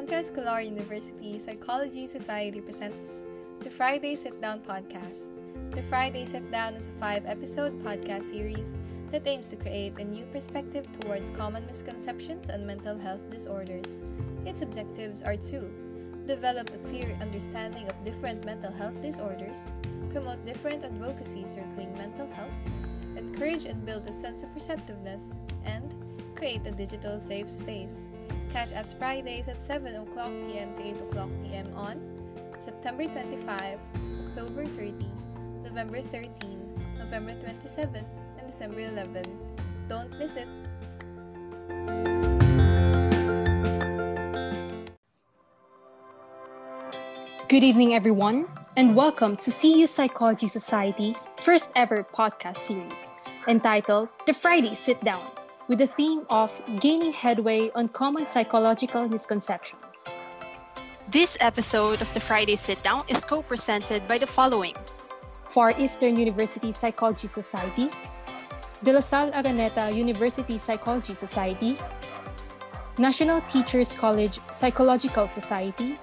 Centro Escolar University Psychology Society presents the Friday Sit Down podcast. The Friday Sit Down is a five episode podcast series that aims to create a new perspective towards common misconceptions on mental health disorders. Its objectives are to develop a clear understanding of different mental health disorders, promote different advocacy circling mental health, encourage and build a sense of receptiveness, and create a digital safe space. Catch us Fridays at 7 o'clock p.m. to 8 o'clock p.m. on September 25, October 30, November 13, November 27, and December 11. Don't miss it! Good evening, everyone, and welcome to CU Psychology Society's first ever podcast series entitled The Friday Sit Down with the theme of gaining headway on common psychological misconceptions. This episode of the Friday Sit Down is co presented by the following Far Eastern University Psychology Society, De La Salle Araneta University Psychology Society, National Teachers College Psychological Society,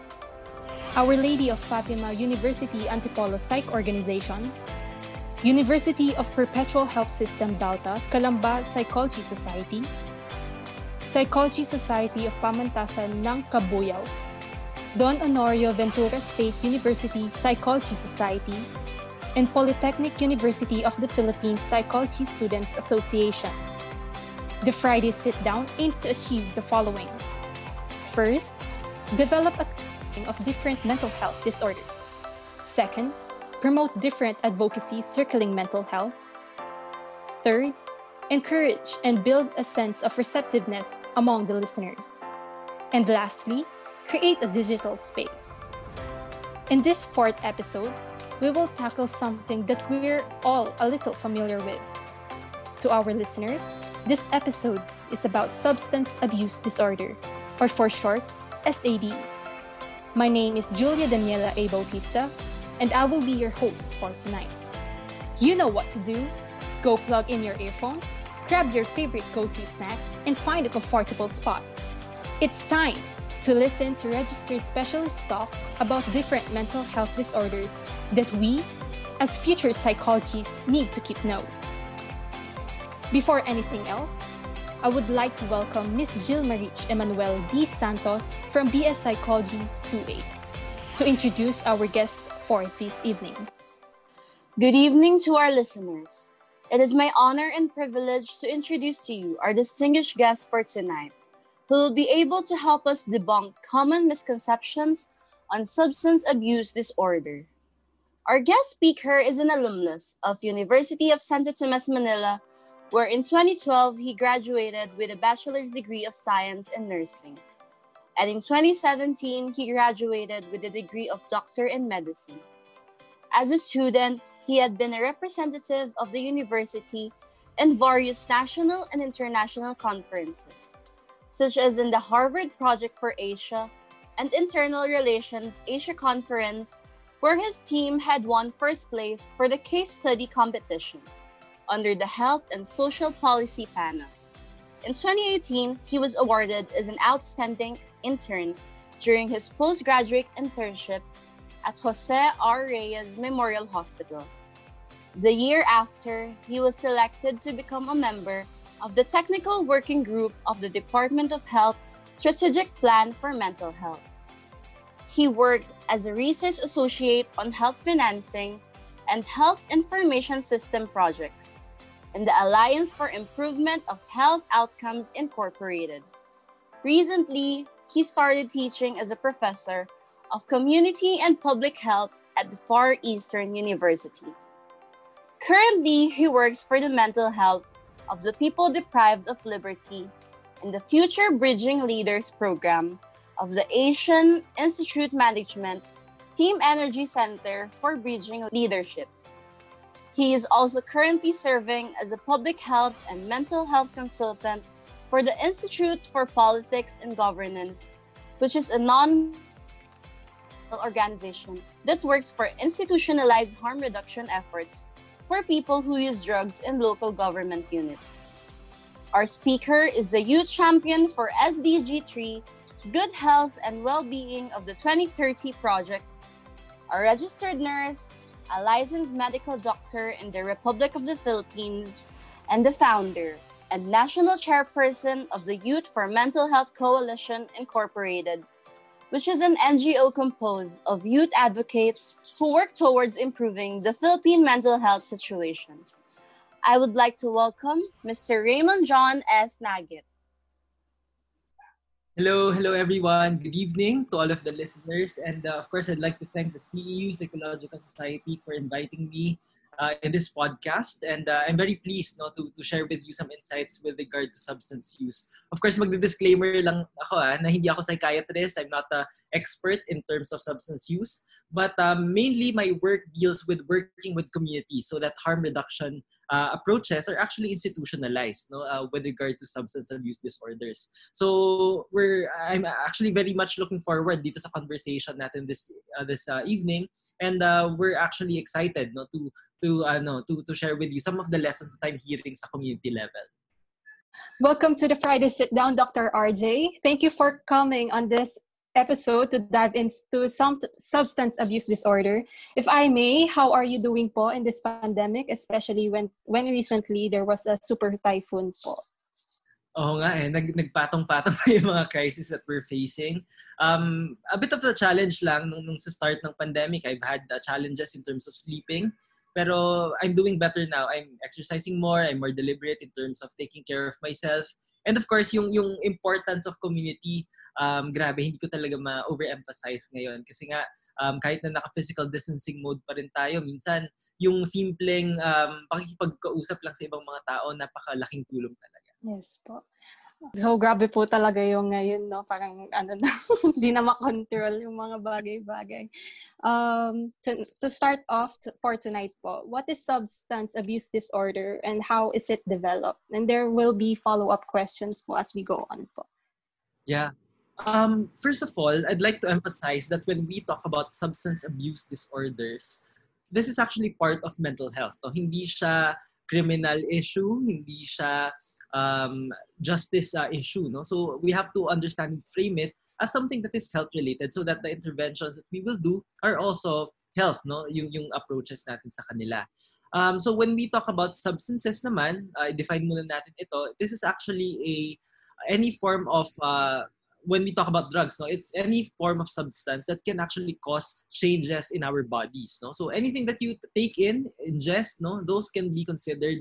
Our Lady of Fatima University Antipolo Psych Organization, University of Perpetual Health System Delta, Calamba Psychology Society, Psychology Society of Pamantasan ng Cabuyao, Don Honorio Ventura State University Psychology Society, and Polytechnic University of the Philippines Psychology Students Association. The Friday Sit Down aims to achieve the following. First, develop a of different mental health disorders. Second, promote different advocacy circling mental health. Third, encourage and build a sense of receptiveness among the listeners. And lastly, create a digital space. In this fourth episode, we will tackle something that we're all a little familiar with. To our listeners, this episode is about substance abuse disorder, or for short, SAD. My name is Julia Daniela A. Bautista, and I will be your host for tonight. You know what to do. Go plug in your earphones, grab your favorite go to snack, and find a comfortable spot. It's time to listen to registered specialists talk about different mental health disorders that we, as future psychologists, need to keep note. Before anything else, I would like to welcome Ms. Jill Marich Emmanuel D. Santos from BS Psychology 2A to introduce our guest for this evening. Good evening to our listeners. It is my honor and privilege to introduce to you our distinguished guest for tonight, who will be able to help us debunk common misconceptions on substance abuse disorder. Our guest speaker is an alumnus of University of Santo Tomas Manila, where in 2012 he graduated with a bachelor's degree of science in nursing and in 2017, he graduated with a degree of doctor in medicine. As a student, he had been a representative of the university in various national and international conferences, such as in the Harvard Project for Asia and Internal Relations Asia Conference, where his team had won first place for the case study competition under the Health and Social Policy panel. In 2018, he was awarded as an outstanding intern during his postgraduate internship at Jose R. Reyes Memorial Hospital. The year after, he was selected to become a member of the Technical Working Group of the Department of Health Strategic Plan for Mental Health. He worked as a research associate on health financing and health information system projects in the Alliance for Improvement of Health Outcomes Incorporated. Recently, he started teaching as a professor of community and public health at the Far Eastern University. Currently, he works for the mental health of the people deprived of liberty in the Future Bridging Leaders program of the Asian Institute Management Team Energy Center for Bridging Leadership. He is also currently serving as a public health and mental health consultant for the Institute for Politics and Governance, which is a non organization that works for institutionalized harm reduction efforts for people who use drugs in local government units. Our speaker is the youth champion for SDG 3 good health and well-being of the 2030 project, a registered nurse, a licensed medical doctor in the Republic of the Philippines, and the founder and national chairperson of the Youth for Mental Health Coalition Incorporated, which is an NGO composed of youth advocates who work towards improving the Philippine mental health situation. I would like to welcome Mr. Raymond John S. Nagit. Hello, hello everyone. Good evening to all of the listeners. And uh, of course, I'd like to thank the CEU Psychological Society for inviting me uh, in this podcast. And uh, I'm very pleased no, to, to share with you some insights with regard to substance use. Of course, magdi-disclaimer lang ako ah, na hindi ako psychiatrist. I'm not an expert in terms of substance use. But um, mainly my work deals with working with communities so that harm reduction uh, approaches are actually institutionalized no, uh, with regard to substance abuse disorders. So we're I'm actually very much looking forward dito sa conversation natin this uh, this uh, evening and uh, we're actually excited no to to uh, no, to to share with you some of the lessons that I'm hearing sa community level. Welcome to the Friday Sit Down, Dr. RJ. Thank you for coming on this episode to dive into some substance abuse disorder. If I may, how are you doing po in this pandemic, especially when when recently there was a super typhoon po? Oo nga eh, nag, nagpatong-patong yung mga crisis that we're facing. Um, a bit of a challenge lang nung, nung sa start ng pandemic. I've had uh, challenges in terms of sleeping. Pero I'm doing better now. I'm exercising more. I'm more deliberate in terms of taking care of myself. And of course, yung, yung importance of community um, grabe, hindi ko talaga ma-overemphasize ngayon. Kasi nga, um, kahit na naka-physical distancing mode pa rin tayo, minsan, yung simpleng um, pakikipagkausap lang sa ibang mga tao, napakalaking tulong talaga. Yes po. So, grabe po talaga yung ngayon, no? Parang, ano na, hindi na makontrol yung mga bagay-bagay. Um, to, to start off to, for tonight po, what is substance abuse disorder and how is it developed? And there will be follow-up questions po as we go on po. Yeah. Um, first of all, I'd like to emphasize that when we talk about substance abuse disorders, this is actually part of mental health. No? Hindi siya criminal issue, hindi siya um, justice uh, issue. No? So we have to understand and frame it as something that is health related so that the interventions that we will do are also health, no? yung, yung approaches natin sa kanila. Um, so when we talk about substances naman, uh, define muna natin ito, this is actually a any form of uh, when we talk about drugs, no, it's any form of substance that can actually cause changes in our bodies, no. So anything that you take in, ingest, no, those can be considered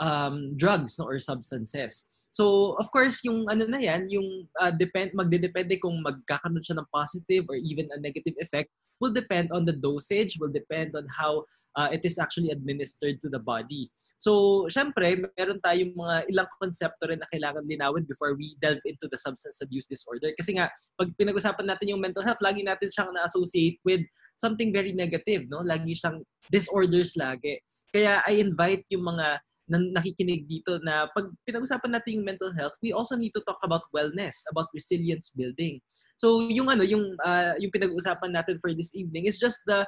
um, drugs, no, or substances. So, of course, yung ano na yan, yung uh, depend, magdedepende kung magkakaroon siya ng positive or even a negative effect will depend on the dosage, will depend on how uh, it is actually administered to the body. So, syempre, meron tayong mga ilang konsepto rin na kailangan linawin before we delve into the substance abuse disorder. Kasi nga, pag pinag-usapan natin yung mental health, lagi natin siyang na-associate with something very negative, no? Lagi siyang disorders lagi. Kaya I invite yung mga na nakikinig dito na pag pinag-usapan natin yung mental health, we also need to talk about wellness, about resilience building. So yung ano, yung uh, yung pinag-usapan natin for this evening is just the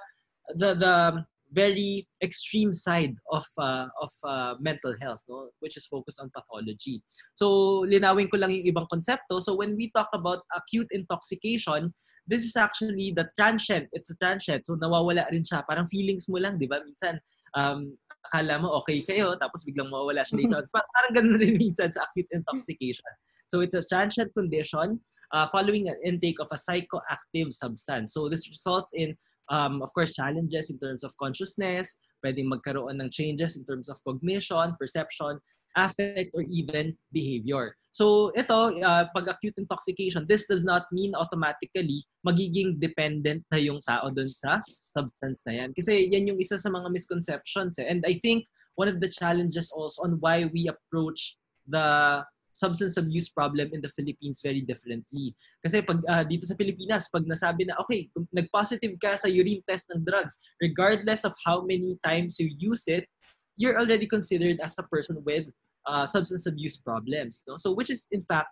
the the very extreme side of uh, of uh, mental health, no? which is focused on pathology. So linawin ko lang yung ibang konsepto. So when we talk about acute intoxication, this is actually the transient. It's a transient. So nawawala rin siya. Parang feelings mo lang, di ba? Minsan, um, akala mo okay kayo, tapos biglang mawawala siya later on. Parang ganun rin minsan sa acute intoxication. So it's a transient condition uh, following an intake of a psychoactive substance. So this results in, um, of course, challenges in terms of consciousness, pwedeng magkaroon ng changes in terms of cognition, perception, affect, or even behavior. So ito, uh, pag acute intoxication, this does not mean automatically magiging dependent na yung tao dun sa substance na yan. Kasi yan yung isa sa mga misconceptions. Eh. And I think one of the challenges also on why we approach the substance abuse problem in the Philippines very differently. Kasi pag uh, dito sa Pilipinas, pag nasabi na, okay, nag-positive ka sa urine test ng drugs, regardless of how many times you use it, you're already considered as a person with uh, substance abuse problems. No? So which is in fact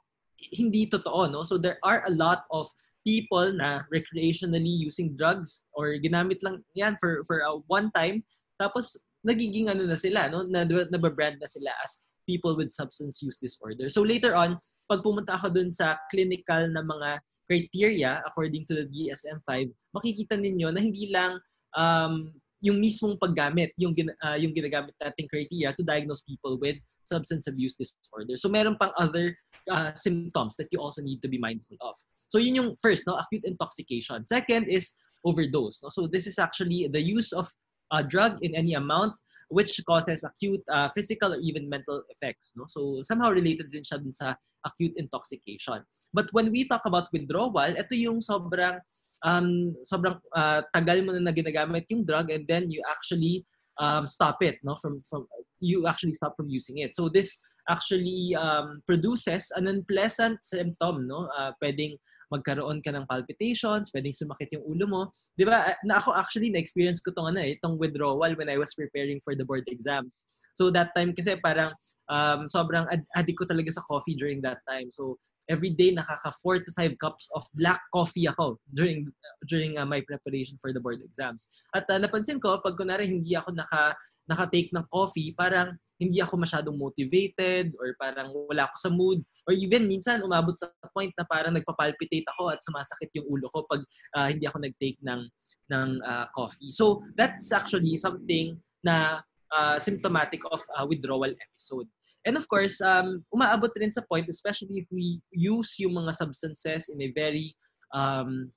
hindi totoo. No? So there are a lot of people na recreationally using drugs or ginamit lang yan for, for a one time tapos nagiging ano na sila, no? na, nababrand na sila as people with substance use disorder. So later on, pag pumunta ako dun sa clinical na mga criteria according to the DSM-5, makikita ninyo na hindi lang um, yung mismong paggamit, yung, uh, yung ginagamit nating criteria to diagnose people with substance abuse disorder. So meron pang other uh, symptoms that you also need to be mindful of. So yun yung first, no, acute intoxication. Second is overdose. No? So this is actually the use of a drug in any amount which causes acute uh, physical or even mental effects. No? So somehow related din siya dun sa acute intoxication. But when we talk about withdrawal, ito yung sobrang um, sobrang uh, tagal mo na, na ginagamit yung drug and then you actually um, stop it no from from you actually stop from using it. So this actually um, produces an unpleasant symptom no uh, pwedeng magkaroon ka ng palpitations, pwedeng sumakit yung ulo mo. 'Di ba? Na ako actually na experience ko tong ano eh, itong withdrawal when I was preparing for the board exams. So that time kasi parang um, sobrang ad- addict ko talaga sa coffee during that time. So every day nakaka 4 to 5 cups of black coffee ako during during uh, my preparation for the board exams. At uh, napansin ko pag kunari hindi ako naka naka-take ng coffee, parang hindi ako masyadong motivated or parang wala ako sa mood or even minsan umabot sa point na parang nagpapalpitate ako at sumasakit yung ulo ko pag uh, hindi ako nag-take ng ng uh, coffee. So that's actually something na uh, symptomatic of uh, withdrawal episode. And of course, um, umaabot rin sa point, especially if we use yung mga substances in a very um,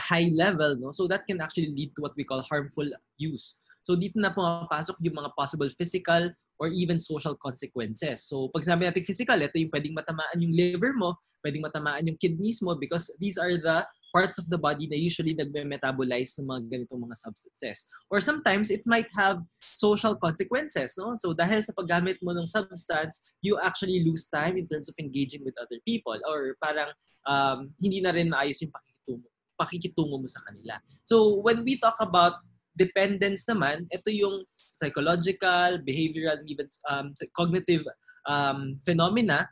high level, no? so that can actually lead to what we call harmful use. So dito na pumapasok yung mga possible physical or even social consequences. So pag sinabi natin physical, ito yung pwedeng matamaan yung liver mo, pwedeng matamaan yung kidneys mo because these are the parts of the body na usually nagme-metabolize ng mga ganitong mga substances. Or sometimes, it might have social consequences. No? So dahil sa paggamit mo ng substance, you actually lose time in terms of engaging with other people. Or parang um, hindi na rin maayos yung pakikitungo, pakikitungo mo sa kanila. So when we talk about dependence naman, ito yung psychological, behavioral, even um, cognitive um, phenomena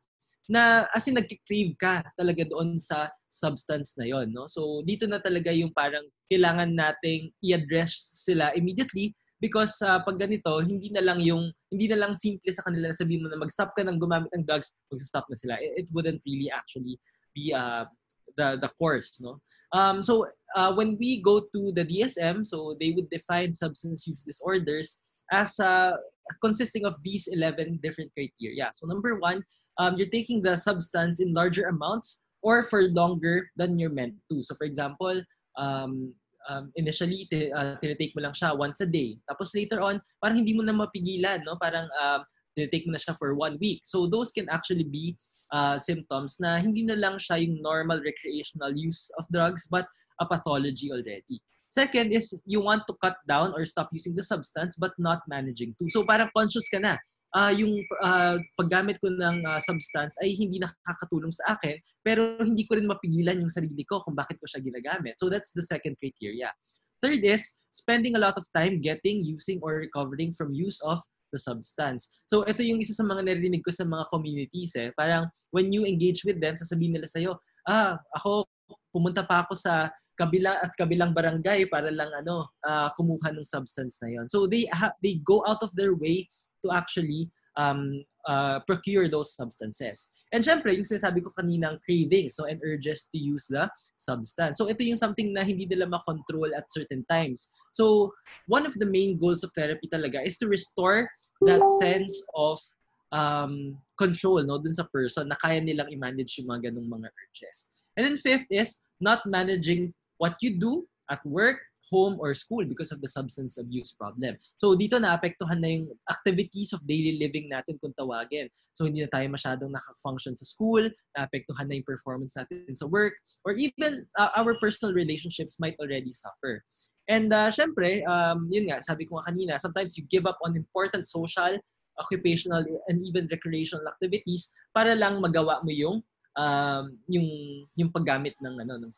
na as in nagki-crave ka talaga doon sa substance na yon no? So dito na talaga yung parang kailangan nating i-address sila immediately because uh, pag ganito hindi na lang yung hindi na lang simple sa kanila na sabihin mo na mag-stop ka ng gumamit ng drugs mag-stop na sila. It, it wouldn't really actually be uh, the the course no? Um so uh, when we go to the DSM so they would define substance use disorders as uh, consisting of these 11 different criteria. So number one, um, you're taking the substance in larger amounts or for longer than you're meant to. So for example, um, um, initially, t- uh, tinitake mo lang siya once a day. Tapos later on, parang hindi mo na mapigilan, no? Parang um, tinitake mo na siya for one week. So those can actually be uh, symptoms na hindi na lang siya yung normal recreational use of drugs but a pathology already. Second is you want to cut down or stop using the substance but not managing to. So parang conscious ka na. Uh, yung uh, paggamit ko ng uh, substance ay hindi nakakatulong sa akin pero hindi ko rin mapigilan yung sarili ko kung bakit ko siya ginagamit. So that's the second criteria. Third is spending a lot of time getting, using, or recovering from use of the substance. So ito yung isa sa mga narinig ko sa mga communities eh. Parang when you engage with them, sasabihin nila sa'yo, ah, ako, pumunta pa ako sa kabila at kabilang barangay para lang ano uh, kumuha ng substance na yon. So they ha- they go out of their way to actually um, uh, procure those substances. And syempre, yung sinasabi ko kanina, cravings so, and urges to use the substance. So ito yung something na hindi nila makontrol at certain times. So one of the main goals of therapy talaga is to restore that sense of um, control no dun sa person na kaya nilang i-manage yung mga ganong mga urges. And then fifth is not managing what you do at work, home, or school because of the substance abuse problem. So dito naapektuhan na yung activities of daily living natin kung tawagin. So hindi na tayo masyadong nakafunction sa school, naapektuhan na yung performance natin sa work, or even uh, our personal relationships might already suffer. And uh, syempre, um, yun nga, sabi ko nga kanina, sometimes you give up on important social, occupational, and even recreational activities para lang magawa mo yung um, yung yung paggamit ng ano ng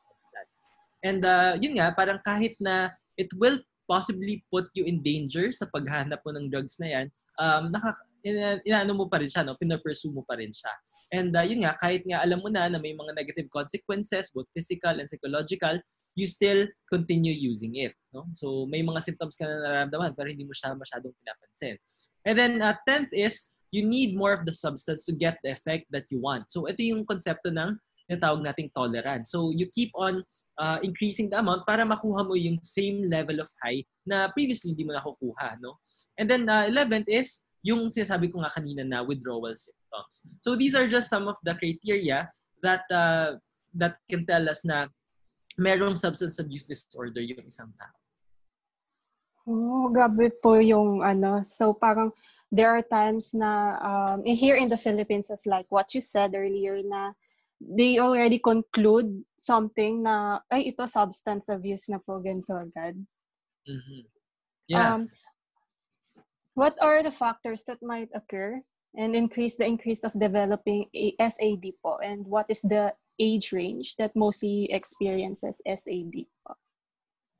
And uh, yun nga, parang kahit na it will possibly put you in danger sa paghanap mo ng drugs na yan, um, naka, inaano mo pa rin siya, no? pinapursue mo pa rin siya. And uh, yun nga, kahit nga alam mo na na may mga negative consequences, both physical and psychological, you still continue using it. No? So may mga symptoms ka na nararamdaman pero hindi mo siya masyadong pinapansin. And then uh, tenth is you need more of the substance to get the effect that you want. So ito yung konsepto ng tinatawag nating tolerance. So you keep on uh, increasing the amount para makuha mo yung same level of high na previously hindi mo nakukuha. No? And then uh, 11th is yung sinasabi ko nga kanina na withdrawal symptoms. So these are just some of the criteria that uh, that can tell us na merong substance abuse disorder yung isang tao. Oh, grabe po yung ano. So parang there are times na um, here in the Philippines as like what you said earlier na they already conclude something na ay ito substance abuse na po ganito agad. Mm-hmm. Yeah. Um, what are the factors that might occur and increase the increase of developing a SAD po and what is the age range that mostly experiences SAD po?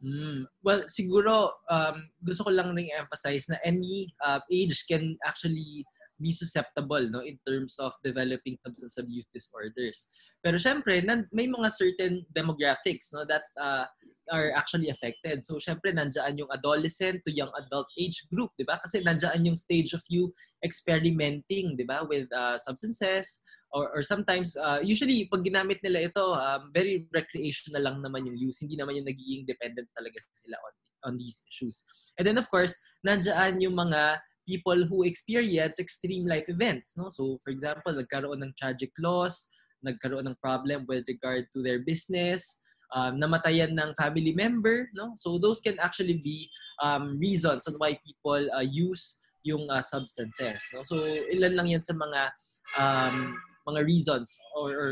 Mm. Well, siguro um, gusto ko lang ring emphasize na any uh, age can actually be susceptible no in terms of developing substance abuse disorders. Pero syempre, may mga certain demographics no that uh, are actually affected. So syempre nandiyan yung adolescent to young adult age group, 'di ba? Kasi nandiyan yung stage of you experimenting, 'di ba, with uh, substances or, or sometimes, uh, usually, pag ginamit nila ito, um, very recreational lang naman yung use. Hindi naman yung nagiging dependent talaga sila on, on these issues. And then, of course, nandiyan yung mga people who experience extreme life events. No? So, for example, nagkaroon ng tragic loss, nagkaroon ng problem with regard to their business, um, namatayan ng family member. No? So, those can actually be um, reasons on why people uh, use yung uh, substances. No? So, ilan lang yan sa mga um, mga reasons or, or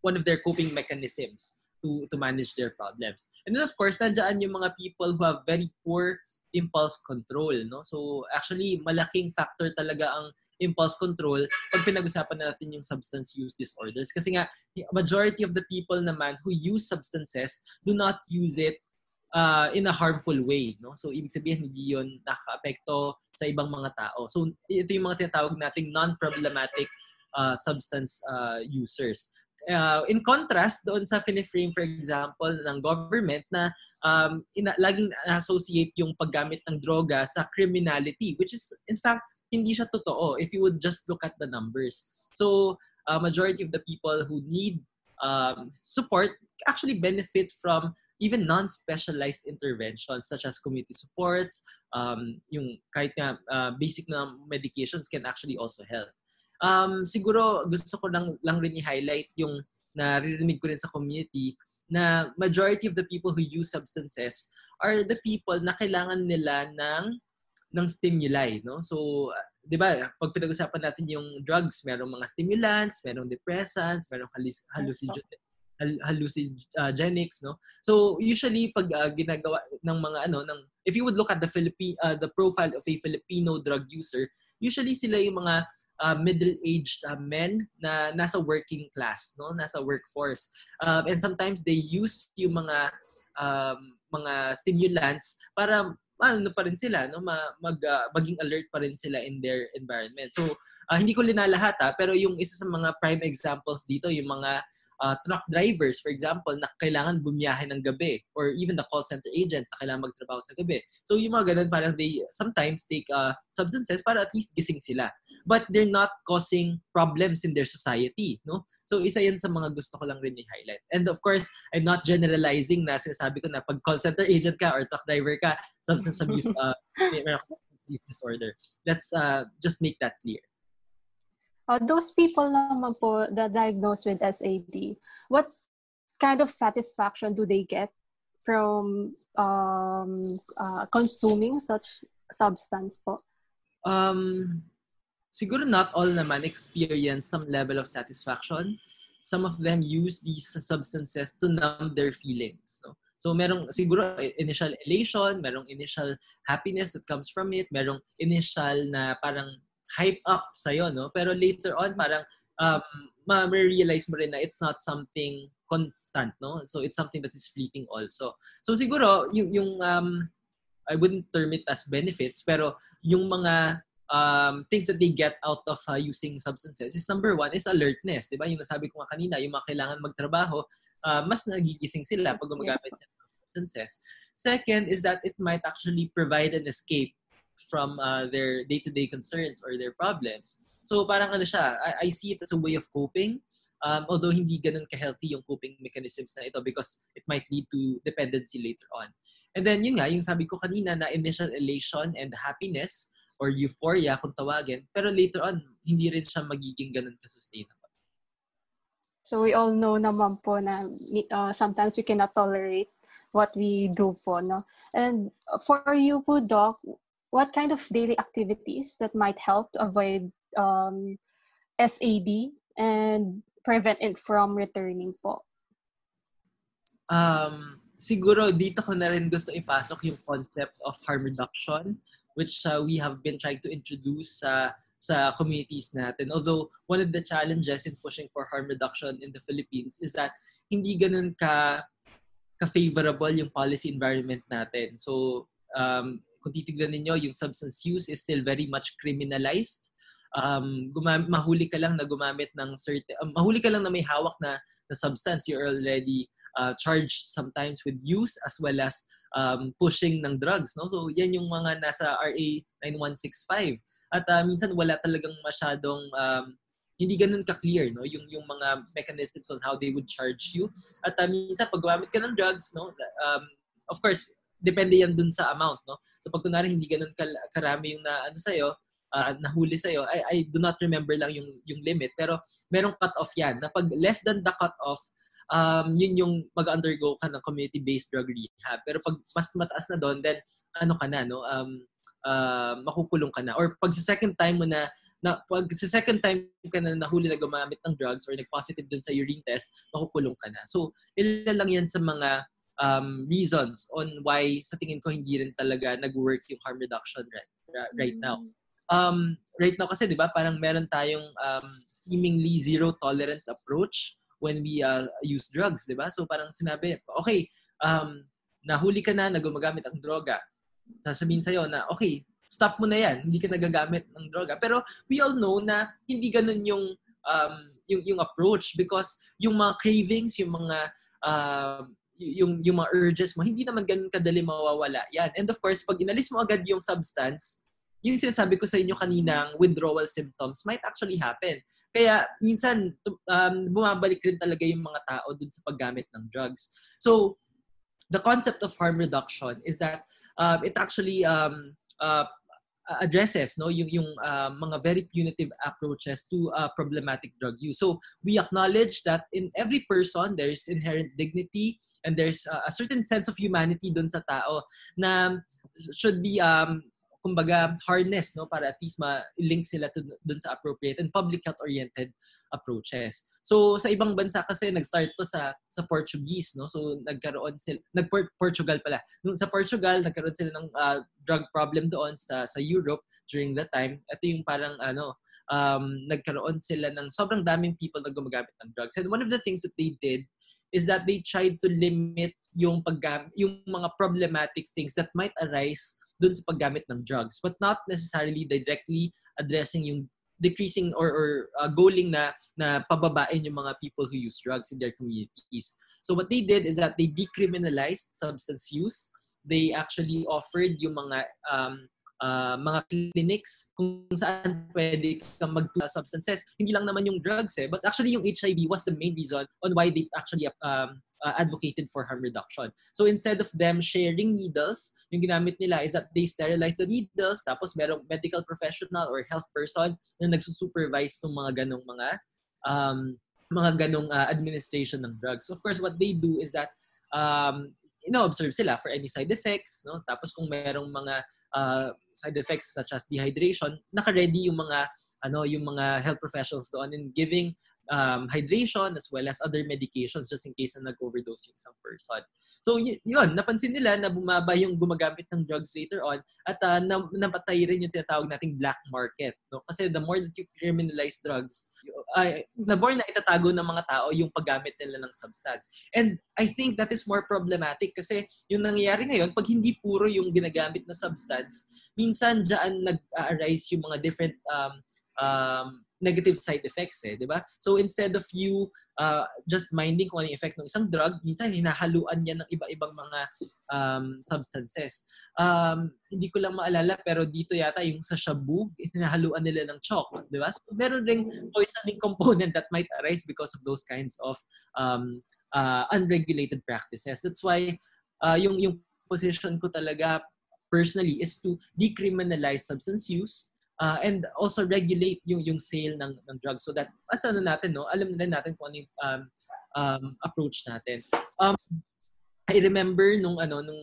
one of their coping mechanisms to to manage their problems. And then of course, nandiyan yung mga people who have very poor impulse control, no? So actually malaking factor talaga ang impulse control pag pinag-usapan natin yung substance use disorders kasi nga majority of the people naman who use substances do not use it uh, in a harmful way, no? So ibig sabihin hindi 'yon nakakaapekto sa ibang mga tao. So ito yung mga tinatawag nating non-problematic uh, substance uh, users. Uh, in contrast doon sa frame for example ng government na um, ina- laging associate yung paggamit ng droga sa criminality which is in fact hindi siya totoo if you would just look at the numbers. So uh, majority of the people who need um, support actually benefit from even non-specialized interventions such as community supports um, yung kahit nga uh, basic na medications can actually also help um, siguro gusto ko lang, lang rin i-highlight yung naririnig ko rin sa community na majority of the people who use substances are the people na kailangan nila ng ng stimuli, no? So, 'di ba, pag pinag-usapan natin yung drugs, merong mga stimulants, merong depressants, merong halluc- hallucinogens, hallucinogenics, no? So, usually pag uh, ginagawa ng mga ano ng if you would look at the Philippine uh, the profile of a Filipino drug user, usually sila yung mga uh, middle-aged uh, men na nasa working class, no? Nasa workforce. Um, and sometimes they use yung mga um, mga stimulants para ano pa rin sila no mag uh, maging alert pa rin sila in their environment. So uh, hindi ko linalahat ha, pero yung isa sa mga prime examples dito yung mga uh, truck drivers, for example, na kailangan bumiyahe ng gabi or even the call center agents na kailangan magtrabaho sa gabi. So yung mga ganun, parang they sometimes take uh, substances para at least gising sila. But they're not causing problems in their society. No? So isa yan sa mga gusto ko lang rin i-highlight. And of course, I'm not generalizing na sinasabi ko na pag call center agent ka or truck driver ka, substance abuse uh, disorder. Let's uh, just make that clear. Uh, those people naman po that diagnosed with SAD, what kind of satisfaction do they get from um, uh, consuming such substance po? Um, siguro not all naman experience some level of satisfaction. Some of them use these substances to numb their feelings. No? So merong siguro initial elation, merong initial happiness that comes from it, merong initial na parang hype up sa'yo, no? Pero later on, parang um, ma-realize mo rin na it's not something constant, no? So it's something that is fleeting also. So siguro, yung, yung um, I wouldn't term it as benefits, pero yung mga um, things that they get out of uh, using substances is number one is alertness. Di ba? Yung nasabi ko nga kanina, yung mga kailangan magtrabaho, uh, mas nagigising sila pag gumagamit yes. sa substances. Second is that it might actually provide an escape from uh, their day-to-day concerns or their problems. So parang ano siya, I, I see it as a way of coping. Um, although hindi ganun ka-healthy yung coping mechanisms na ito because it might lead to dependency later on. And then yun nga, yung sabi ko kanina na initial elation and happiness or euphoria kung tawagin, pero later on, hindi rin siya magiging ganun ka-sustainable. So we all know naman po na uh, sometimes we cannot tolerate what we do po, no? And for you po, Doc, what kind of daily activities that might help to avoid um, SAD and prevent it from returning po? Um, siguro dito ko na rin gusto ipasok yung concept of harm reduction which uh, we have been trying to introduce sa uh, sa communities natin. Although one of the challenges in pushing for harm reduction in the Philippines is that hindi ganun ka ka-favorable yung policy environment natin. So um, kung titignan ninyo, yung substance use is still very much criminalized. Um, gumam- mahuli ka lang na gumamit ng certain, um, mahuli ka lang na may hawak na, na substance, you're already uh, charged sometimes with use as well as um, pushing ng drugs. No? So yan yung mga nasa RA 9165. At uh, minsan wala talagang masyadong um, hindi ganun ka-clear no yung yung mga mechanisms on how they would charge you at uh, minsan pag gumamit ka ng drugs no um, of course depende yan dun sa amount no so pag kunwari hindi ganun karami yung na ano sa iyo uh, nahuli sa iyo I, I do not remember lang yung yung limit pero merong cut off yan na pag less than the cut off um, yun yung mag-undergo ka ng community-based drug rehab. Pero pag mas mataas na doon, then ano ka na, no? Um, uh, makukulong ka na. Or pag sa second time mo na, na pag sa second time ka na nahuli na gumamit ng drugs or nag-positive dun sa urine test, makukulong ka na. So, ilan lang yan sa mga um, reasons on why sa tingin ko hindi rin talaga nag-work yung harm reduction right, right now. Mm. Um, right now kasi 'di ba parang meron tayong um, seemingly zero tolerance approach when we uh, use drugs, 'di ba? So parang sinabi, okay, um, nahuli ka na na gumagamit ang droga sasabihin sa'yo na, okay, stop mo na yan, hindi ka nagagamit ng droga. Pero we all know na hindi ganun yung um, yung yung approach because yung mga cravings, yung mga uh, yung yung mga urges mo, hindi naman ganun kadali mawawala. Yan. And of course, pag inalis mo agad yung substance, yung sinasabi ko sa inyo kaninang withdrawal symptoms might actually happen. Kaya minsan um, bumabalik rin talaga yung mga tao dun sa paggamit ng drugs. So, the concept of harm reduction is that um, it actually um, uh, addresses no yung yung uh, mga very punitive approaches to uh, problematic drug use. So we acknowledge that in every person there's inherent dignity and there's uh, a certain sense of humanity dun sa tao na should be um, kumbaga harness no para at least ma-link sila to dun sa appropriate and public health oriented approaches. So sa ibang bansa kasi nag-start to sa sa Portuguese no. So nagkaroon sila nag Portugal pala. Nung sa Portugal nagkaroon sila ng uh, drug problem doon sa sa Europe during that time. Ito yung parang ano um, nagkaroon sila ng sobrang daming people na gumagamit ng drugs. And one of the things that they did is that they tried to limit yung paggam yung mga problematic things that might arise dun sa paggamit ng drugs but not necessarily directly addressing yung decreasing or, or uh, goaling na na pababain yung mga people who use drugs in their communities. So what they did is that they decriminalized substance use. They actually offered yung mga um, uh, mga clinics kung saan pwede kang mag substances. Hindi lang naman yung drugs eh, but actually yung HIV was the main reason on why they actually um, uh, advocated for harm reduction. So instead of them sharing needles, yung ginamit nila is that they sterilize the needles, tapos merong medical professional or health person na nagsusupervise ng mga ganong mga um, mga ganong uh, administration ng drugs. Of course, what they do is that um, ino-observe sila for any side effects, no? Tapos kung merong mga uh, side effects such as dehydration, naka-ready yung mga ano, yung mga health professionals doon in giving um, hydration as well as other medications just in case na nag-overdose yung isang person. So yun, napansin nila na bumaba yung gumagamit ng drugs later on at uh, na- napatay rin yung tinatawag nating black market. No? Kasi the more that you criminalize drugs, uh, the more na itatago ng mga tao yung paggamit nila ng substance. And I think that is more problematic kasi yung nangyayari ngayon, pag hindi puro yung ginagamit na substance, minsan dyan nag-arise yung mga different um, um, negative side effects eh, di ba? So instead of you uh, just minding kung ano yung effect ng isang drug, minsan hinahaluan niya ng iba-ibang mga um, substances. Um, hindi ko lang maalala pero dito yata yung sa shabu, hinahaluan nila ng chalk, di ba? So meron ring poisoning component that might arise because of those kinds of um, uh, unregulated practices. That's why uh, yung yung position ko talaga personally is to decriminalize substance use uh, and also regulate yung yung sale ng ng drugs so that as ano natin no alam na natin kung ano yung um, um, approach natin. Um I remember nung ano nung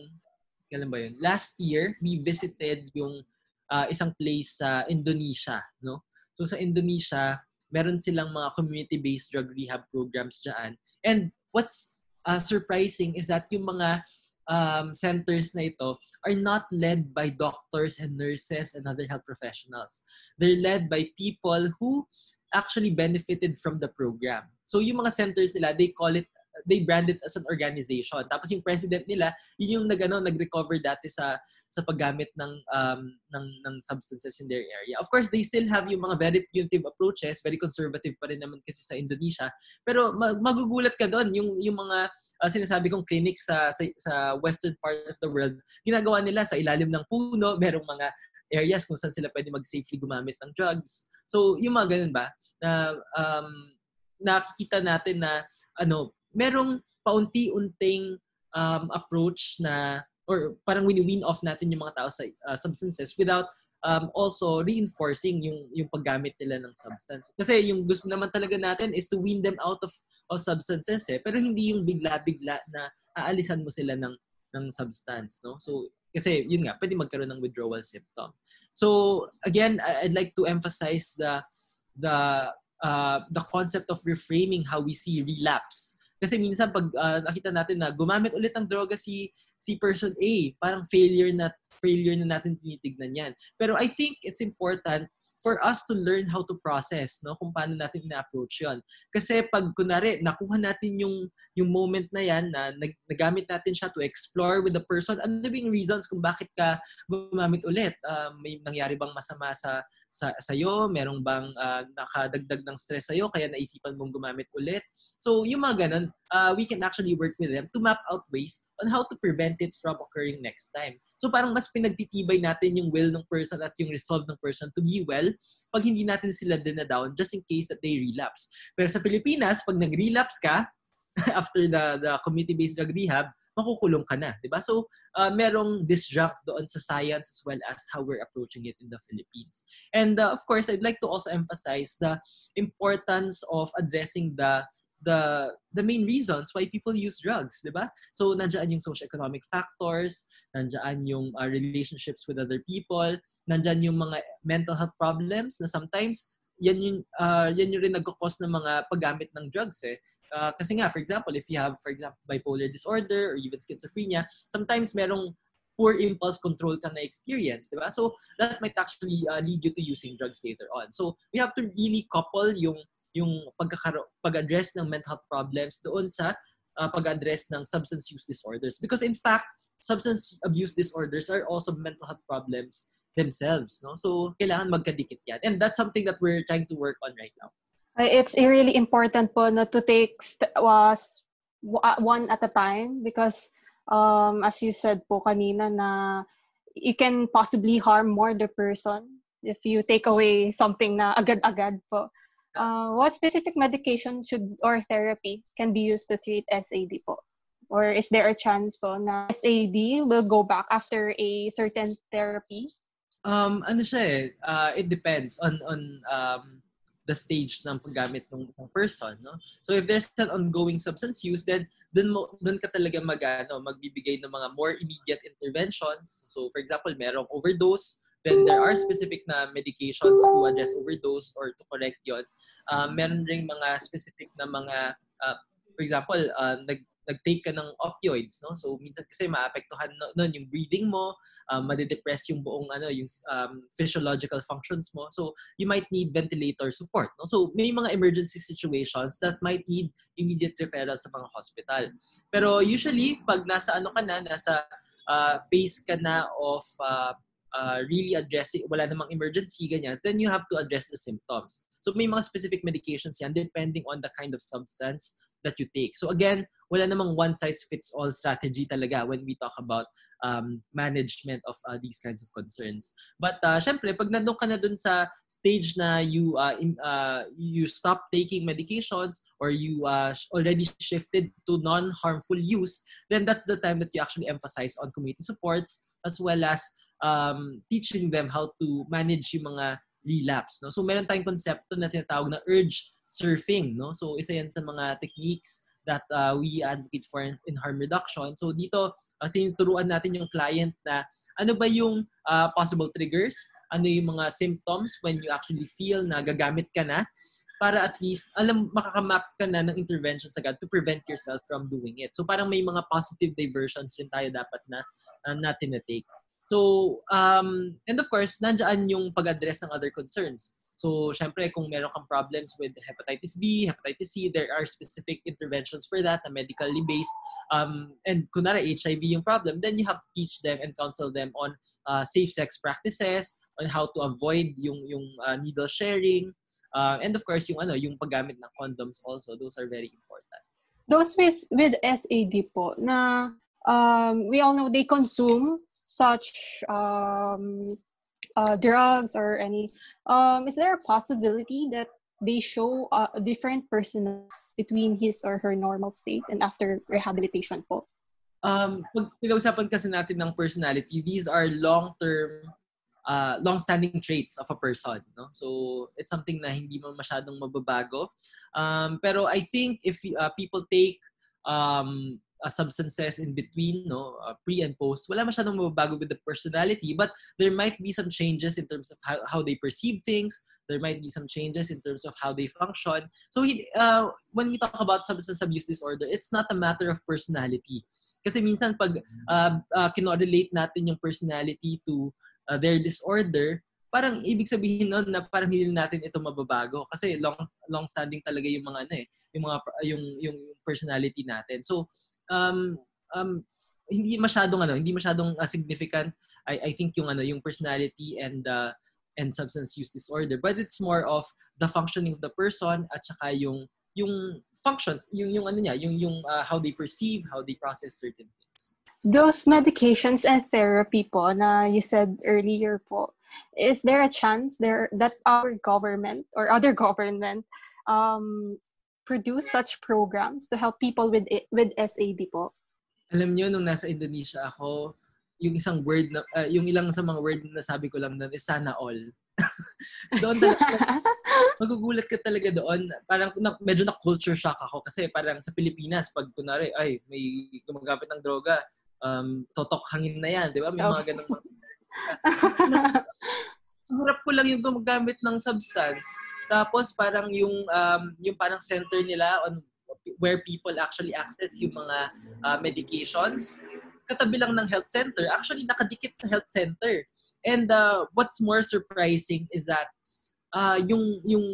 kailan ba yun? Last year we visited yung uh, isang place sa Indonesia no? So sa Indonesia meron silang mga community-based drug rehab programs diyan and what's uh, surprising is that yung mga um, centers na ito are not led by doctors and nurses and other health professionals. They're led by people who actually benefited from the program. So yung mga centers nila, they call it they brand it as an organization. Tapos yung president nila, yun yung nagano nag-recover dati sa sa paggamit ng um ng ng substances in their area. Of course, they still have yung mga very punitive approaches, very conservative pa rin naman kasi sa Indonesia. Pero magugulat ka doon yung yung mga uh, sinasabi kong clinics sa, sa sa western part of the world, ginagawa nila sa ilalim ng puno, merong mga areas kung saan sila pwede mag-safely gumamit ng drugs. So, yung mga ganun ba, na um, nakikita natin na ano merong paunti-unting um, approach na or parang win-win off natin yung mga tao sa uh, substances without um, also reinforcing yung yung paggamit nila ng substance. Kasi yung gusto naman talaga natin is to wean them out of of substances eh, pero hindi yung bigla-bigla na aalisan mo sila ng ng substance, no? So kasi yun nga, pwede magkaroon ng withdrawal symptom. So again, I'd like to emphasize the the uh, the concept of reframing how we see relapse kasi minsan pag uh, nakita natin na gumamit ulit ng droga si si person A, parang failure na failure na natin tinitignan yan. Pero I think it's important for us to learn how to process, no? Kung paano natin ina-approach 'yon. Kasi pag kunari nakuha natin yung yung moment na 'yan na nag, nagamit natin siya to explore with the person, ano ba yung reasons kung bakit ka gumamit ulit? Uh, may nangyari bang masama sa sa sa'yo? Merong bang uh, nakadagdag ng stress sa'yo kaya naisipan mong gumamit ulit? So, yung mga ganun, uh, we can actually work with them to map out ways on how to prevent it from occurring next time. So, parang mas pinagtitibay natin yung will ng person at yung resolve ng person to be well pag hindi natin sila down just in case that they relapse. Pero sa Pilipinas, pag nag-relapse ka, after the the community-based drug rehab, makukulong ka na, 'di ba? So, uh, merong disjunct doon sa science as well as how we're approaching it in the Philippines. And uh, of course, I'd like to also emphasize the importance of addressing the the the main reasons why people use drugs, 'di ba? So nandiyan yung socio-economic factors, nandiyan yung uh, relationships with other people, nandiyan yung mga mental health problems na sometimes yan yung uh, yan yung rin nagko-cause ng mga paggamit ng drugs eh. Uh, kasi nga for example, if you have for example bipolar disorder or even schizophrenia, sometimes merong poor impulse control ka na experience, di ba? So that might actually uh, lead you to using drugs later on. So we have to really couple yung yung pag-address ng mental health problems doon sa uh, pag-address ng substance use disorders because in fact substance abuse disorders are also mental health problems themselves. No? So, kailangan magkadikit yan. And that's something that we're trying to work on right now. It's really important po na to take st- was uh, one at a time because um, as you said po kanina na you can possibly harm more the person if you take away something na agad-agad po. Uh, what specific medication should or therapy can be used to treat SAD po? Or is there a chance po na SAD will go back after a certain therapy? Um, ano siya eh, uh, it depends on on um, the stage ng paggamit ng, ng person, no? So if there's an ongoing substance use, then dun mo dun ka talaga mag ano, magbibigay ng mga more immediate interventions. So for example, merong overdose, then there are specific na medications to address overdose or to correct yon. Um, meron ring mga specific na mga uh, for example, uh, nag nag-take ka ng opioids, no? So minsan kasi maapektuhan noon yung breathing mo, um, madidepress yung buong ano, yung um, physiological functions mo. So you might need ventilator support, no? So may mga emergency situations that might need immediate referral sa mga hospital. Pero usually pag nasa ano ka na, nasa uh, phase ka na of uh, uh, really addressing, wala namang emergency, ganyan, then you have to address the symptoms. So may mga specific medications yan depending on the kind of substance that you take. So again, wala namang one-size-fits-all strategy talaga when we talk about um, management of uh, these kinds of concerns. But uh, syempre, pag nandun ka na dun sa stage na you uh, in, uh, you stop taking medications or you uh, already shifted to non-harmful use, then that's the time that you actually emphasize on community supports as well as um, teaching them how to manage yung mga relapse. No? So meron tayong konsepto na tinatawag na urge surfing. No? So isa yan sa mga techniques that uh, we advocate for in harm reduction. So dito, uh, tinuturuan natin yung client na ano ba yung uh, possible triggers, ano yung mga symptoms when you actually feel na gagamit ka na para at least alam makakamap ka na ng interventions agad to prevent yourself from doing it. So parang may mga positive diversions rin tayo dapat na uh, natin na take. So, um, and of course, nandiyan yung pag-address ng other concerns. So, syempre, kung meron kang problems with hepatitis B, hepatitis C, there are specific interventions for that na medically based. Um, and kunwari, HIV yung problem, then you have to teach them and counsel them on uh, safe sex practices, on how to avoid yung, yung uh, needle sharing, uh, and of course, yung, ano, yung paggamit ng condoms also. Those are very important. Those with, with SAD po, na um, we all know they consume such um, uh, drugs or any, um, is there a possibility that they show uh, different personas between his or her normal state and after rehabilitation po? Um, pag pinag-usapan kasi natin ng personality, these are long-term, uh, long-standing traits of a person. No? So, it's something na hindi mo masyadong mababago. Um, pero I think if uh, people take um, uh, substances in between, no, uh, pre and post, wala masyadong mababago with the personality, but there might be some changes in terms of how, how they perceive things. There might be some changes in terms of how they function. So uh, when we talk about substance abuse disorder, it's not a matter of personality. Kasi minsan pag uh, uh, kinorelate natin yung personality to uh, their disorder, parang ibig sabihin nun na parang hindi natin ito mababago kasi long long standing talaga yung mga ano eh yung mga yung yung personality natin so um, um, hindi masyadong ano, hindi masyadong uh, significant I I think yung ano, yung personality and uh, and substance use disorder, but it's more of the functioning of the person at saka yung yung functions, yung yung ano niya, yung yung uh, how they perceive, how they process certain things. Those medications and therapy po na you said earlier po, is there a chance there that our government or other government um, produce such programs to help people with with SAD po? Alam niyo nung nasa Indonesia ako, yung isang word na uh, yung ilang sa mga word na sabi ko lang doon is sana all. doon talaga, magugulat ka talaga doon. Parang na, medyo na culture shock ako kasi parang sa Pilipinas pag kunari ay may gumagamit ng droga, um, totok hangin na yan, di ba? May mga ganung Harap ko lang yung gumagamit ng substance. Tapos parang yung um, yung parang center nila on where people actually access yung mga uh, medications. Katabi lang ng health center. Actually nakadikit sa health center. And uh, what's more surprising is that uh, yung yung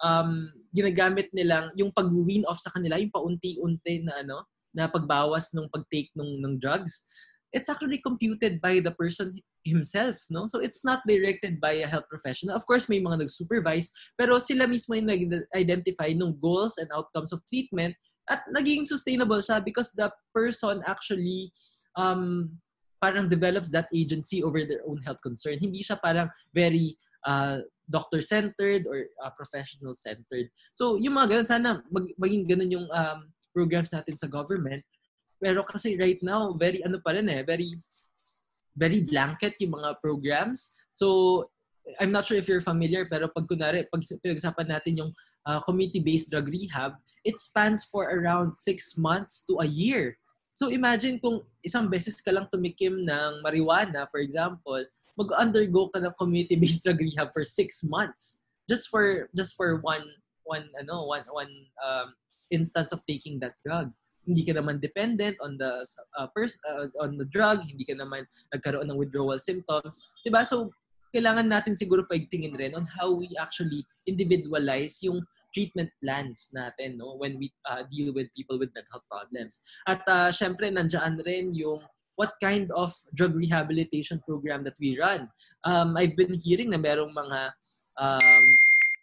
um, ginagamit nilang yung pag-wean off sa kanila yung paunti-unti na ano na pagbawas ng pagtake ng ng drugs it's actually computed by the person himself, no? So it's not directed by a health professional. Of course, may mga nag-supervise, pero sila mismo yung nag-identify ng goals and outcomes of treatment at naging sustainable siya because the person actually um, parang develops that agency over their own health concern. Hindi siya parang very uh, doctor-centered or uh, professional-centered. So, yung mga ganun, sana mag, maging ganun yung um, programs natin sa government. Pero kasi right now, very ano pa rin eh, very very blanket yung mga programs. So, I'm not sure if you're familiar, pero pag kunwari, pag pinag-usapan natin yung uh, community-based drug rehab, it spans for around six months to a year. So imagine kung isang beses ka lang tumikim ng marijuana, for example, mag-undergo ka ng community-based drug rehab for six months just for just for one one ano one one um, instance of taking that drug hindi ka naman dependent on the uh, pers- uh, on the drug, hindi ka naman nagkaroon ng withdrawal symptoms, 'di ba? So kailangan natin siguro paigtingin rin on how we actually individualize yung treatment plans natin no when we uh, deal with people with mental health problems. At uh, syempre nandiyan rin yung what kind of drug rehabilitation program that we run. Um, I've been hearing na merong mga um,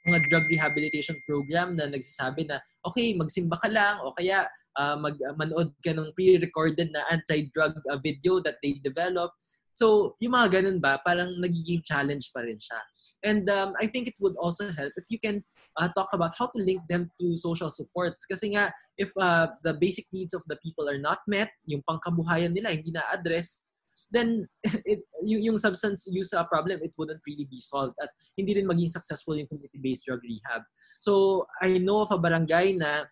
mga drug rehabilitation program na nagsasabi na, okay, magsimba ka lang o kaya uh, mag, manood ka ng pre-recorded na anti-drug uh, video that they developed. So, yung mga ganun ba, parang nagiging challenge pa rin siya. And um, I think it would also help if you can uh, talk about how to link them to social supports. Kasi nga, if uh, the basic needs of the people are not met, yung pangkabuhayan nila hindi na-address, then it, yung, yung substance use uh, problem, it wouldn't really be solved at hindi rin maging successful yung community-based drug rehab. So, I know of a barangay na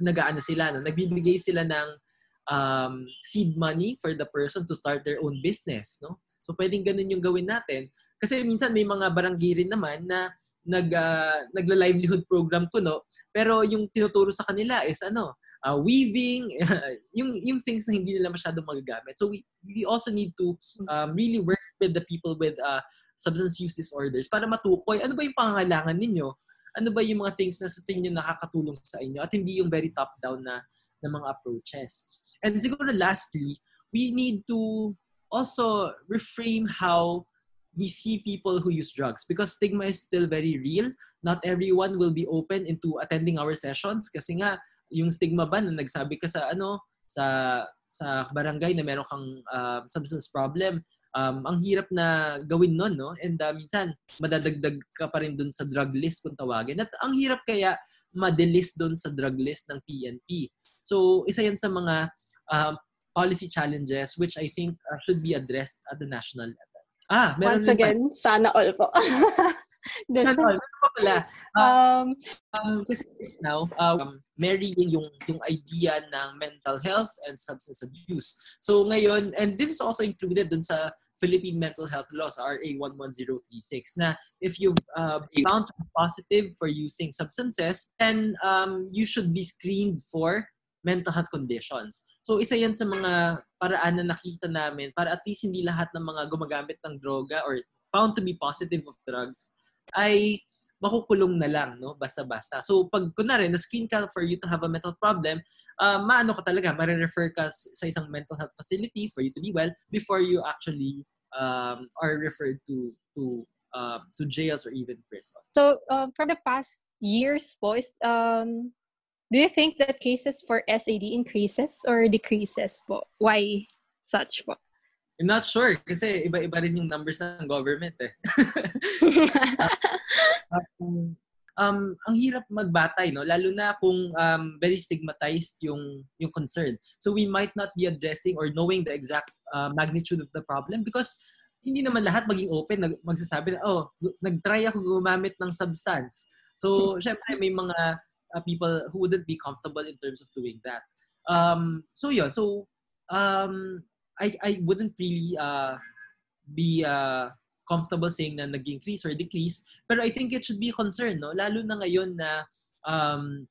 nagaano sila, no? nagbibigay sila ng um, seed money for the person to start their own business. No? So, pwedeng ganun yung gawin natin. Kasi minsan may mga barangay rin naman na nag uh, nagla-livelihood program kuno pero yung tinuturo sa kanila is ano uh, weaving, yung, yung things na hindi nila masyadong magagamit. So we, we also need to um, really work with the people with uh, substance use disorders para matukoy ano ba yung pangangailangan ninyo? Ano ba yung mga things na sa tingin nyo nakakatulong sa inyo at hindi yung very top-down na, na mga approaches. And siguro lastly, we need to also reframe how we see people who use drugs because stigma is still very real. Not everyone will be open into attending our sessions kasi nga yung stigma ba na nagsabi ka sa ano sa sa barangay na meron kang uh, substance problem um, ang hirap na gawin nun, no? And uh, minsan, madadagdag ka pa rin dun sa drug list kung tawagin. At ang hirap kaya madelist dun sa drug list ng PNP. So, isa yan sa mga uh, policy challenges which I think uh, should be addressed at the national level. Ah, meron Once again, pa. sana all po. That's all. Meron pa pala. Uh, um, um, kasi now, um, marrying yung, yung idea ng mental health and substance abuse. So ngayon, and this is also included dun sa Philippine Mental Health Laws, RA 11036, na if you've uh, found positive for using substances, then um, you should be screened for mental health conditions. So isa yan sa mga paraan na nakita namin para at least hindi lahat ng mga gumagamit ng droga or found to be positive of drugs ay makukulong na lang, no? Basta-basta. So, pag kunwari, na-screen ka for you to have a mental problem, uh, maano ka talaga, marirefer ka sa isang mental health facility for you to be well before you actually um, are referred to to uh, to jails or even prison. So, uh, from the past years po, is, um, do you think that cases for SAD increases or decreases po? Why such po? I'm not sure kasi iba-iba rin yung numbers ng government eh. um, um, ang hirap magbatay, no? lalo na kung um, very stigmatized yung, yung concern. So we might not be addressing or knowing the exact uh, magnitude of the problem because hindi naman lahat maging open, nag, magsasabi na, oh, nag-try ako gumamit ng substance. So, syempre, may mga uh, people who wouldn't be comfortable in terms of doing that. Um, so, yun. So, um, I I wouldn't really uh, be uh, comfortable saying na nag-increase or decrease. Pero I think it should be a concern, no? Lalo na ngayon na um,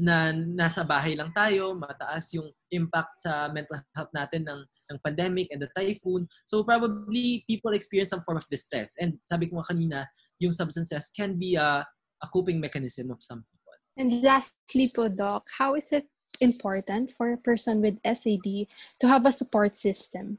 na nasa bahay lang tayo, mataas yung impact sa mental health natin ng, ng pandemic and the typhoon. So probably people experience some form of distress. And sabi ko kanina, yung substances can be a, a coping mechanism of some people. And lastly po, Doc, how is it important for a person with SAD to have a support system?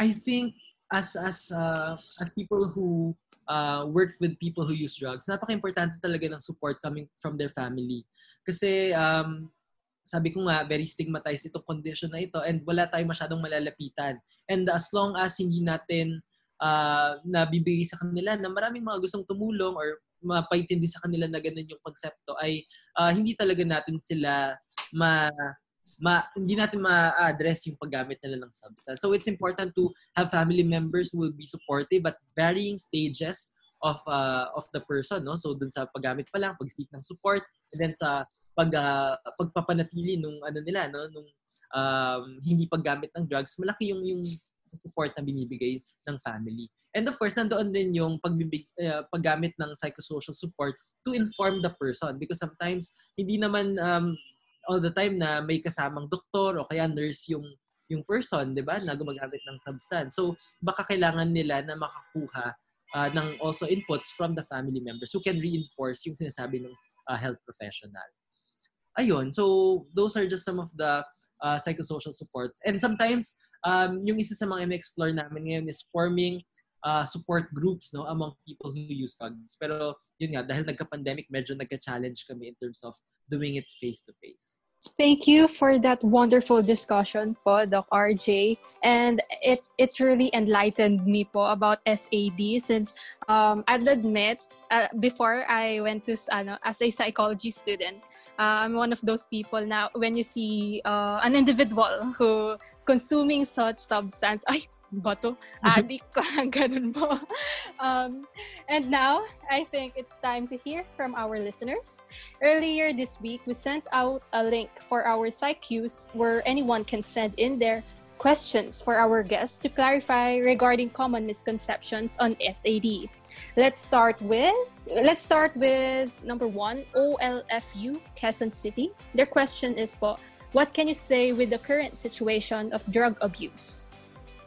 I think as as uh, as people who uh, work with people who use drugs, napaka-importante talaga ng support coming from their family. Kasi um, sabi ko nga, very stigmatized itong condition na ito and wala tayong masyadong malalapitan. And as long as hindi natin uh, nabibigay sa kanila na maraming mga gustong tumulong or mapaintindi sa kanila na ganun yung konsepto ay uh, hindi talaga natin sila ma, ma hindi natin ma-address yung paggamit nila ng substance. So it's important to have family members who will be supportive at varying stages of uh, of the person, no? So dun sa paggamit pa lang, pag-seek ng support, and then sa pag uh, pagpapanatili nung ano nila, no, nung um, hindi paggamit ng drugs, malaki yung yung support na binibigay ng family. And of course, nandoon din yung pagbibig, uh, paggamit ng psychosocial support to inform the person because sometimes hindi naman um, all the time na may kasamang doktor o kaya nurse yung yung person, 'di ba, na gumagamit ng substance. So baka kailangan nila na makakuha uh, ng also inputs from the family members who can reinforce yung sinasabi ng uh, health professional. Ayun, so those are just some of the uh, psychosocial supports. And sometimes um, yung isa sa mga in-explore namin ngayon is forming uh, support groups no among people who use drugs. Pero yun nga, dahil nagka-pandemic, medyo nagka-challenge kami in terms of doing it face-to-face. Thank you for that wonderful discussion po, Doc RJ. And it it really enlightened me po about SAD since um, I'd admit uh, before I went to ano, as a psychology student, uh, I'm one of those people now when you see uh, an individual who consuming such substance, ay, bato, addict ka, ganun po. Um, and now, I think it's time to hear from our listeners. Earlier this week, we sent out a link for our PsyQs where anyone can send in their questions for our guests to clarify regarding common misconceptions on SAD. Let's start with let's start with number one, OLFU, Quezon City. Their question is po, what can you say with the current situation of drug abuse?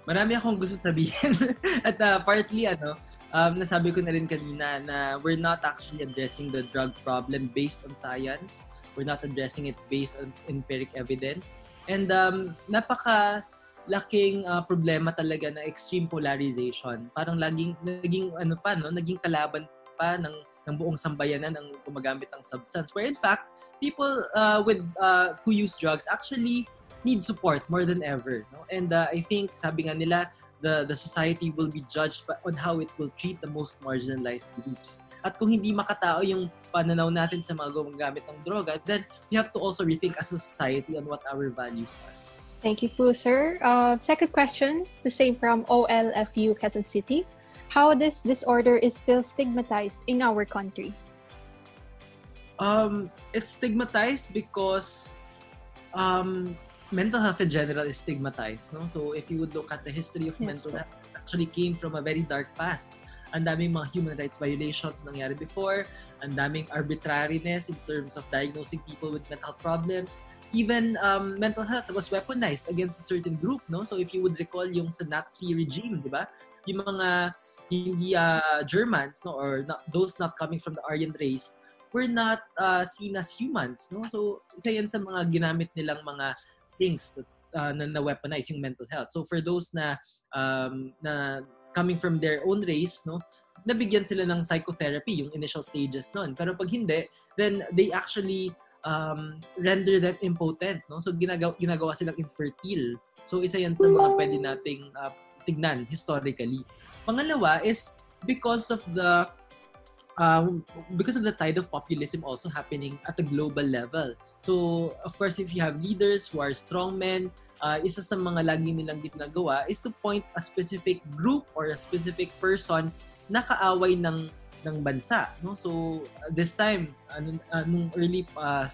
Marami akong gusto sabihin. At uh, partly, ano, um, nasabi ko na rin kanina na we're not actually addressing the drug problem based on science. We're not addressing it based on empiric evidence. And um, napaka laking uh, problema talaga na extreme polarization. Parang laging naging ano pa no, naging kalaban pa ng ng buong sambayanan ang gumagamit ng substance. Where in fact, people uh, with uh, who use drugs actually need support more than ever. No? And uh, I think, sabi nga nila, the, the society will be judged on how it will treat the most marginalized groups. At kung hindi makatao yung pananaw natin sa mga gumagamit ng droga, then we have to also rethink as a society on what our values are. Thank you po, sir. Uh, second question, the same from OLFU Quezon City. How this disorder is still stigmatized in our country? Um, it's stigmatized because um, mental health in general is stigmatized. No? So if you would look at the history of yes, mental health, it actually came from a very dark past. Ang daming mga human rights violations nangyari before, ang daming arbitrariness in terms of diagnosing people with mental health problems. Even um, mental health was weaponized against a certain group, no? So if you would recall yung sa Nazi regime, di ba? Yung mga hindi uh, Germans, no, or not, those not coming from the Aryan race, were not uh, seen as humans, no? So isa yan sa mga ginamit nilang mga things uh, na, na weaponize yung mental health. So for those na um, na coming from their own race, no, nabigyan sila ng psychotherapy, yung initial stages noon. Pero pag hindi, then they actually um, render them impotent, no? So ginagawa, ginagawa silang infertile. So isa yan sa mga pwede nating uh, tignan historically. Pangalawa is because of the um, because of the tide of populism also happening at a global level. So, of course, if you have leaders who are strong men, uh, isa sa mga lagi nilang ginagawa is to point a specific group or a specific person na kaaway ng ng bansa, no? So, uh, this time, anong, anong early uh,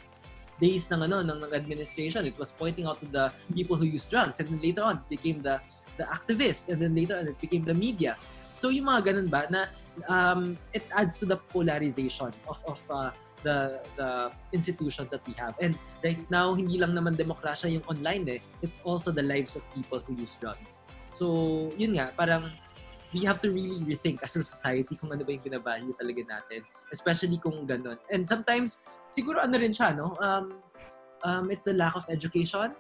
days ng ano ng, ng administration, it was pointing out to the people who use drugs, and then later on, it became the the activists, and then later on, it became the media. So yung mga ganun ba na um, it adds to the polarization of of uh, the the institutions that we have. And right now hindi lang naman demokrasya yung online eh. It's also the lives of people who use drugs. So yun nga parang we have to really rethink as a society kung ano ba yung binavalue talaga natin. Especially kung ganun. And sometimes, siguro ano rin siya, no? Um, um, it's the lack of education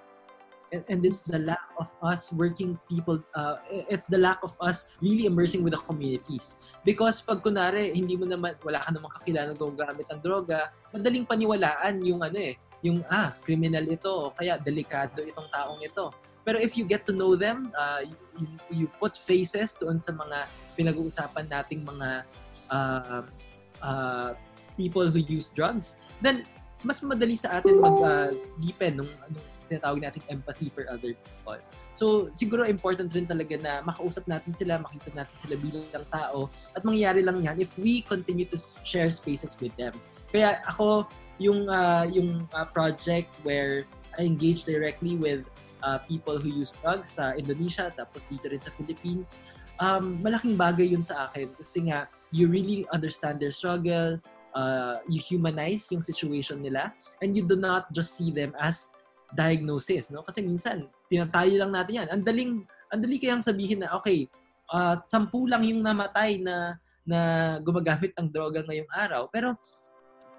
and, it's the lack of us working people uh, it's the lack of us really immersing with the communities. Because pag kunare hindi mo naman wala ka namang kakilala gumagamit ng droga madaling paniwalaan yung ano eh yung ah criminal ito kaya delikado itong taong ito. Pero if you get to know them uh, you, you put faces doon sa mga pinag-uusapan nating mga uh, uh, people who use drugs then mas madali sa atin mag uh, nung, nung tinatawag natin empathy for other people. So, siguro important rin talaga na makausap natin sila, makita natin sila bilang tao, at mangyayari lang yan if we continue to share spaces with them. Kaya ako, yung, uh, yung uh, project where I engage directly with uh, people who use drugs sa Indonesia, tapos dito rin sa Philippines, um, malaking bagay yun sa akin. Kasi nga, you really understand their struggle, uh, you humanize yung situation nila, and you do not just see them as diagnosis, no? Kasi minsan, tinatayo lang natin yan. Ang daling, ang dali kayang sabihin na, okay, uh, sampu lang yung namatay na, na gumagamit ng droga ngayong araw. Pero,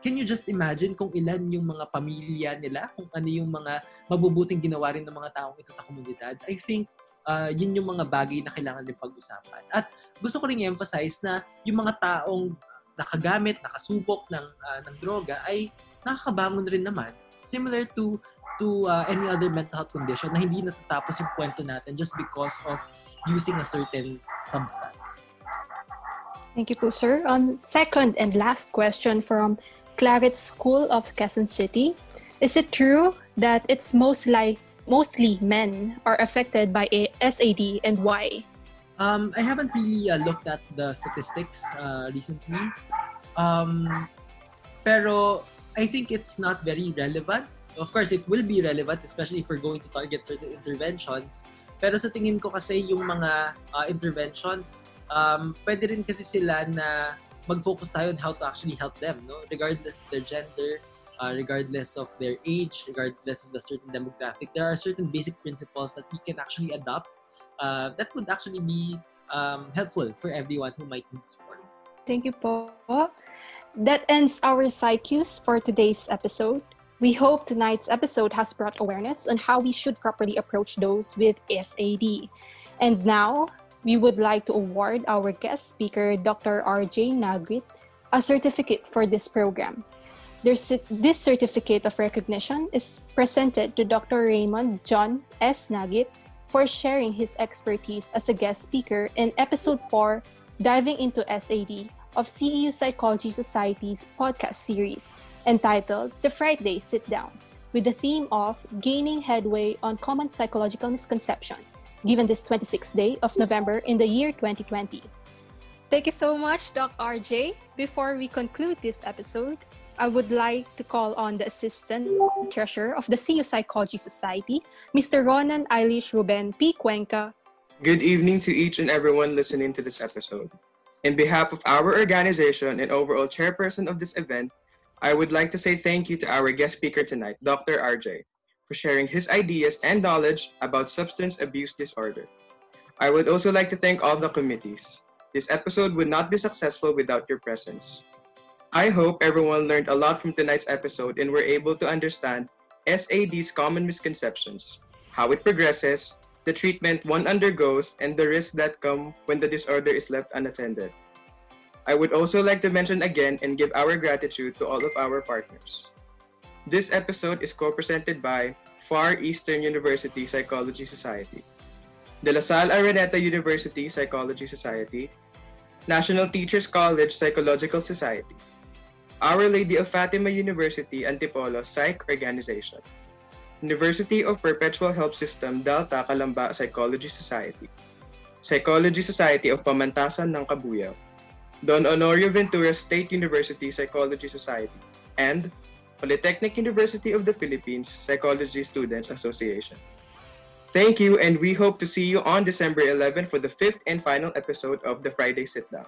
can you just imagine kung ilan yung mga pamilya nila, kung ano yung mga mabubuting ginawa rin ng mga taong ito sa komunidad? I think uh, yun yung mga bagay na kailangan din pag-usapan. At gusto ko rin i-emphasize na yung mga taong nakagamit, nakasubok ng, uh, ng droga ay nakakabangon rin naman. Similar to to uh, any other mental health condition na hindi natatapos yung kwento natin just because of using a certain substance. Thank you po, sir. Um, second and last question from Claret School of Quezon City. Is it true that it's most like mostly men are affected by a SAD and why? Um, I haven't really uh, looked at the statistics uh, recently. Um, pero I think it's not very relevant. Of course, it will be relevant, especially if we're going to target certain interventions. Pero sa tingin ko kasi yung mga uh, interventions, um, pwede rin kasi sila na mag-focus tayo on how to actually help them, no? regardless of their gender, uh, regardless of their age, regardless of the certain demographic, there are certain basic principles that we can actually adopt uh, that would actually be um, helpful for everyone who might need support. Thank you po. That ends our PsyCUs for today's episode. We hope tonight's episode has brought awareness on how we should properly approach those with SAD. And now, we would like to award our guest speaker, Dr. RJ Nagrit, a certificate for this program. This certificate of recognition is presented to Dr. Raymond John S. Nagit for sharing his expertise as a guest speaker in episode 4, Diving into SAD of CEU Psychology Society's podcast series entitled The Friday Sit Down, with the theme of Gaining Headway on Common Psychological Misconception, given this 26th day of November in the year 2020. Thank you so much, Doc RJ. Before we conclude this episode, I would like to call on the Assistant Treasurer of the CU Psychology Society, Mr. Ronan Eilish Ruben P. Cuenca. Good evening to each and everyone listening to this episode. In behalf of our organization and overall chairperson of this event, I would like to say thank you to our guest speaker tonight, Dr. RJ, for sharing his ideas and knowledge about substance abuse disorder. I would also like to thank all the committees. This episode would not be successful without your presence. I hope everyone learned a lot from tonight's episode and were able to understand SAD's common misconceptions, how it progresses, the treatment one undergoes, and the risks that come when the disorder is left unattended. I would also like to mention again and give our gratitude to all of our partners. This episode is co-presented by Far Eastern University Psychology Society, De La Salle Araneta University Psychology Society, National Teachers College Psychological Society, our Lady of Fatima University Antipolo Psych Organization, University of Perpetual Help System Delta Calamba Psychology Society, Psychology Society of Pamantasan ng Kabuyaw, Don Honorio Ventura State University Psychology Society, and Polytechnic University of the Philippines Psychology Students Association. Thank you, and we hope to see you on December 11 for the fifth and final episode of the Friday Sit Down.